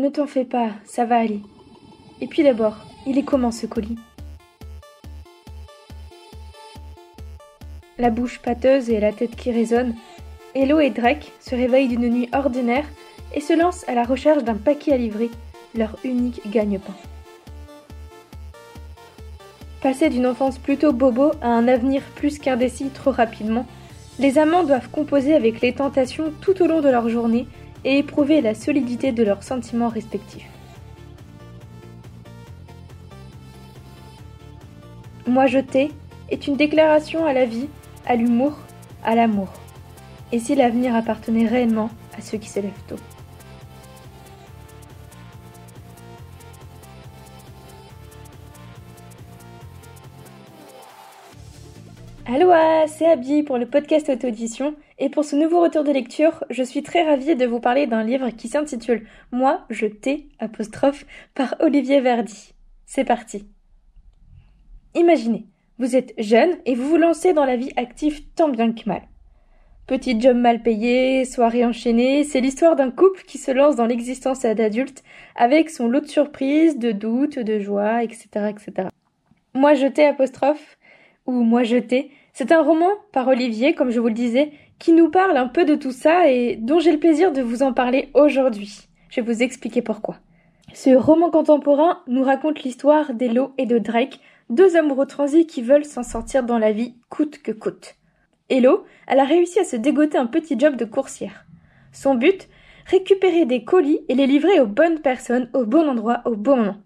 Ne t'en fais pas, ça va aller. Et puis d'abord, il est comment ce colis? La bouche pâteuse et la tête qui résonne, Hello et Drake se réveillent d'une nuit ordinaire et se lancent à la recherche d'un paquet à livrer, leur unique gagne-pain. Passer d'une enfance plutôt bobo à un avenir plus qu'indécis trop rapidement, les amants doivent composer avec les tentations tout au long de leur journée et éprouver la solidité de leurs sentiments respectifs. Moi je t'ai est une déclaration à la vie, à l'humour, à l'amour. Et si l'avenir appartenait réellement à ceux qui se lèvent tôt? Allo, c'est Abby pour le podcast auto-audition et pour ce nouveau retour de lecture, je suis très ravie de vous parler d'un livre qui s'intitule Moi, je t'ai apostrophe par Olivier Verdi. C'est parti. Imaginez, vous êtes jeune et vous vous lancez dans la vie active tant bien que mal. Petit job mal payé, soirée enchaînée, c'est l'histoire d'un couple qui se lance dans l'existence d'adulte avec son lot de surprises, de doutes, de joie, etc., etc. Moi je t'ai apostrophe ou Moi je t'ai c'est un roman par Olivier, comme je vous le disais, qui nous parle un peu de tout ça et dont j'ai le plaisir de vous en parler aujourd'hui. Je vais vous expliquer pourquoi. Ce roman contemporain nous raconte l'histoire d'Elo et de Drake, deux amoureux transis qui veulent s'en sortir dans la vie coûte que coûte. Elo, elle a réussi à se dégoter un petit job de coursière. Son but récupérer des colis et les livrer aux bonnes personnes au bon endroit au bon moment.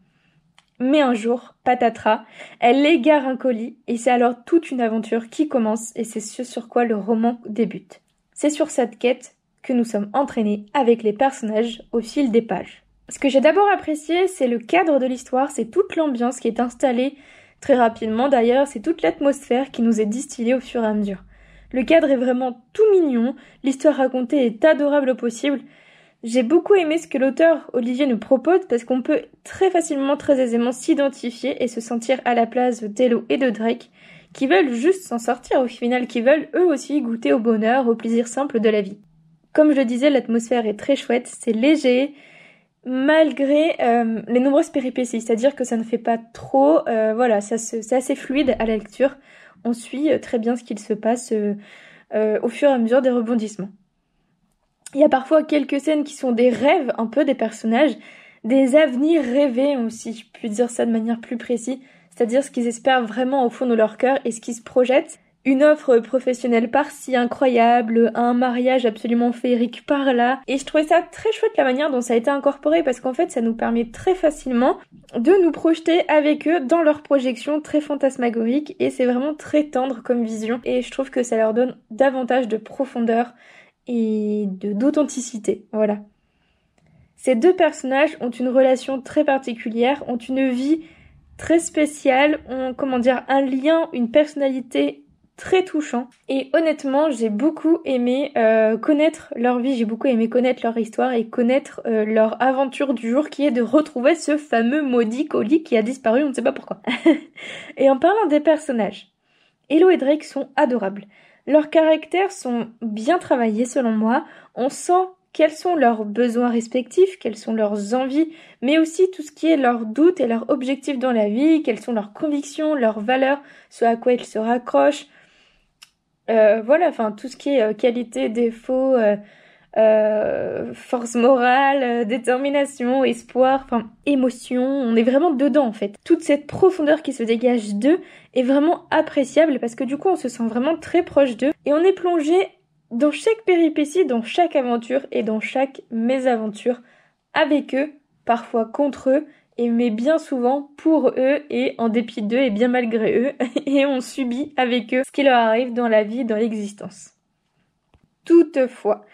Mais un jour, patatras, elle égare un colis et c'est alors toute une aventure qui commence et c'est ce sur quoi le roman débute. C'est sur cette quête que nous sommes entraînés avec les personnages au fil des pages. Ce que j'ai d'abord apprécié, c'est le cadre de l'histoire, c'est toute l'ambiance qui est installée très rapidement d'ailleurs, c'est toute l'atmosphère qui nous est distillée au fur et à mesure. Le cadre est vraiment tout mignon, l'histoire racontée est adorable au possible, j'ai beaucoup aimé ce que l'auteur Olivier nous propose parce qu'on peut très facilement, très aisément s'identifier et se sentir à la place d'Elo et de Drake qui veulent juste s'en sortir au final, qui veulent eux aussi goûter au bonheur, au plaisir simple de la vie. Comme je le disais, l'atmosphère est très chouette, c'est léger, malgré euh, les nombreuses péripéties, c'est-à-dire que ça ne fait pas trop, euh, voilà, c'est assez fluide à la lecture. On suit euh, très bien ce qu'il se passe au fur et à mesure des rebondissements. Il y a parfois quelques scènes qui sont des rêves un peu des personnages, des avenirs rêvés aussi, je puis dire ça de manière plus précise, c'est-à-dire ce qu'ils espèrent vraiment au fond de leur cœur et ce qu'ils se projettent. Une offre professionnelle par-ci incroyable, un mariage absolument féerique par-là. Et je trouvais ça très chouette la manière dont ça a été incorporé parce qu'en fait ça nous permet très facilement de nous projeter avec eux dans leurs projections très fantasmagoriques et c'est vraiment très tendre comme vision et je trouve que ça leur donne davantage de profondeur et de d'authenticité. Voilà. Ces deux personnages ont une relation très particulière, ont une vie très spéciale, ont comment dire un lien, une personnalité très touchant. Et honnêtement, j'ai beaucoup aimé euh, connaître leur vie, j'ai beaucoup aimé connaître leur histoire et connaître euh, leur aventure du jour qui est de retrouver ce fameux maudit colis qui a disparu, on ne sait pas pourquoi. et en parlant des personnages, Hello et Drake sont adorables. Leurs caractères sont bien travaillés selon moi. On sent quels sont leurs besoins respectifs, quelles sont leurs envies, mais aussi tout ce qui est leurs doutes et leurs objectifs dans la vie, quelles sont leurs convictions, leurs valeurs, ce à quoi ils se raccrochent. Euh, voilà, enfin tout ce qui est euh, qualité, défaut, euh, euh, force morale, euh, détermination, espoir, enfin émotion, on est vraiment dedans en fait. Toute cette profondeur qui se dégage d'eux est vraiment appréciable parce que du coup on se sent vraiment très proche d'eux et on est plongé dans chaque péripétie, dans chaque aventure et dans chaque mésaventure avec eux, parfois contre eux, mais bien souvent pour eux et en dépit d'eux et bien malgré eux, et on subit avec eux ce qui leur arrive dans la vie, dans l'existence. Toutefois,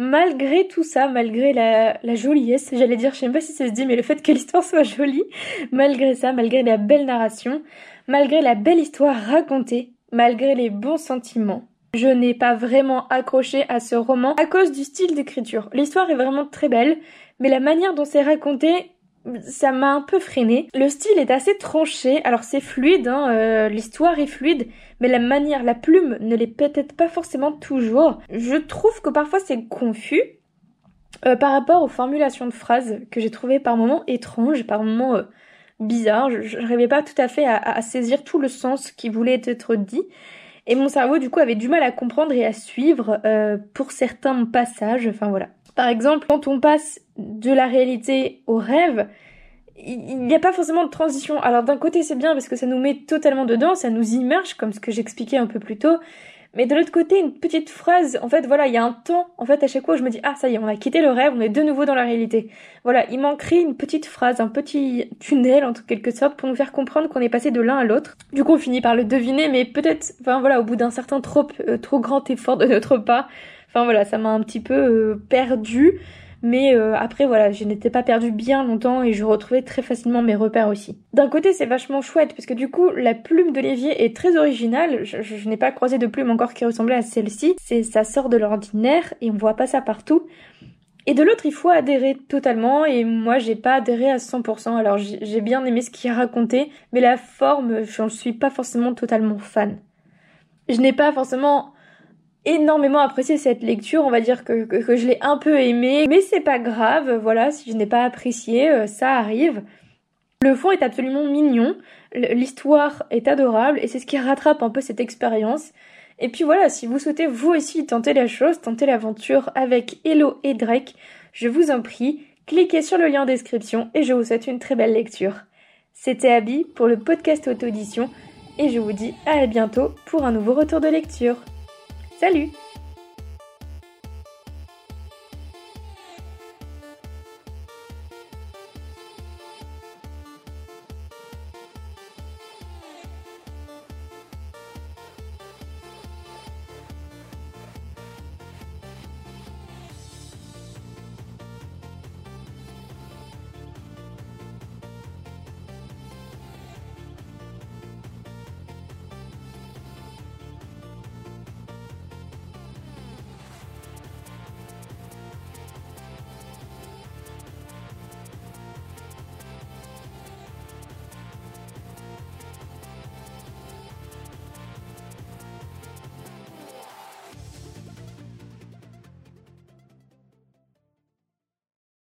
malgré tout ça, malgré la, la joliesse, j'allais dire, je sais même pas si ça se dit, mais le fait que l'histoire soit jolie, malgré ça, malgré la belle narration, malgré la belle histoire racontée, malgré les bons sentiments, je n'ai pas vraiment accroché à ce roman à cause du style d'écriture. L'histoire est vraiment très belle, mais la manière dont c'est raconté ça m'a un peu freiné. Le style est assez tranché, alors c'est fluide, hein, euh, l'histoire est fluide, mais la manière, la plume ne l'est peut-être pas forcément toujours. Je trouve que parfois c'est confus. Euh, par rapport aux formulations de phrases que j'ai trouvées par moments étranges, par moments euh, bizarres, je n'arrivais pas tout à fait à, saisir tout le sens qui voulait être dit. Et mon cerveau, du coup, avait du mal à comprendre et à suivre euh, pour certains passages. Enfin voilà. Par exemple, quand on passe de la réalité au rêve, il n'y a pas forcément de transition. Alors d'un côté c'est bien parce que ça nous met totalement dedans, ça nous immerge comme ce que j'expliquais un peu plus tôt. Mais de l'autre côté, une petite phrase, en fait, voilà, il y a un temps, en fait, à chaque fois, où je me dis, ah, ça y est, on a quitté le rêve, on est de nouveau dans la réalité. Voilà, il manquerait une petite phrase, un petit tunnel, en quelque sorte, pour nous faire comprendre qu'on est passé de l'un à l'autre. Du coup, on finit par le deviner, mais peut-être, enfin, voilà, au bout d'un certain trop, euh, trop grand effort de notre part, enfin, voilà, ça m'a un petit peu euh, perdu. Mais euh, après voilà, je n'étais pas perdue bien longtemps et je retrouvais très facilement mes repères aussi. D'un côté c'est vachement chouette parce que du coup la plume de l'évier est très originale. Je, n'ai pas croisé de plume encore qui ressemblait à celle-ci. C'est ça sort de l'ordinaire et on voit pas ça partout. Et de l'autre, il faut adhérer totalement, et moi, j'ai pas adhéré à 100%. Alors, j'ai bien aimé ce qu'il a raconté, mais la forme, je ne suis pas forcément totalement fan. Je n'ai pas forcément énormément apprécié cette lecture, on va dire que, je l'ai un peu aimée, mais c'est pas grave, voilà, si je n'ai pas apprécié, euh, ça arrive. Le fond est absolument mignon, l'histoire est adorable et c'est ce qui rattrape un peu cette expérience. Et puis voilà, si vous souhaitez vous aussi tenter la chose, tenter l'aventure avec Hello et Drake, je vous en prie, cliquez sur le lien en description et je vous souhaite une très belle lecture. C'était Abby pour le podcast auto-audition et je vous dis à bientôt pour un nouveau retour de lecture. Salut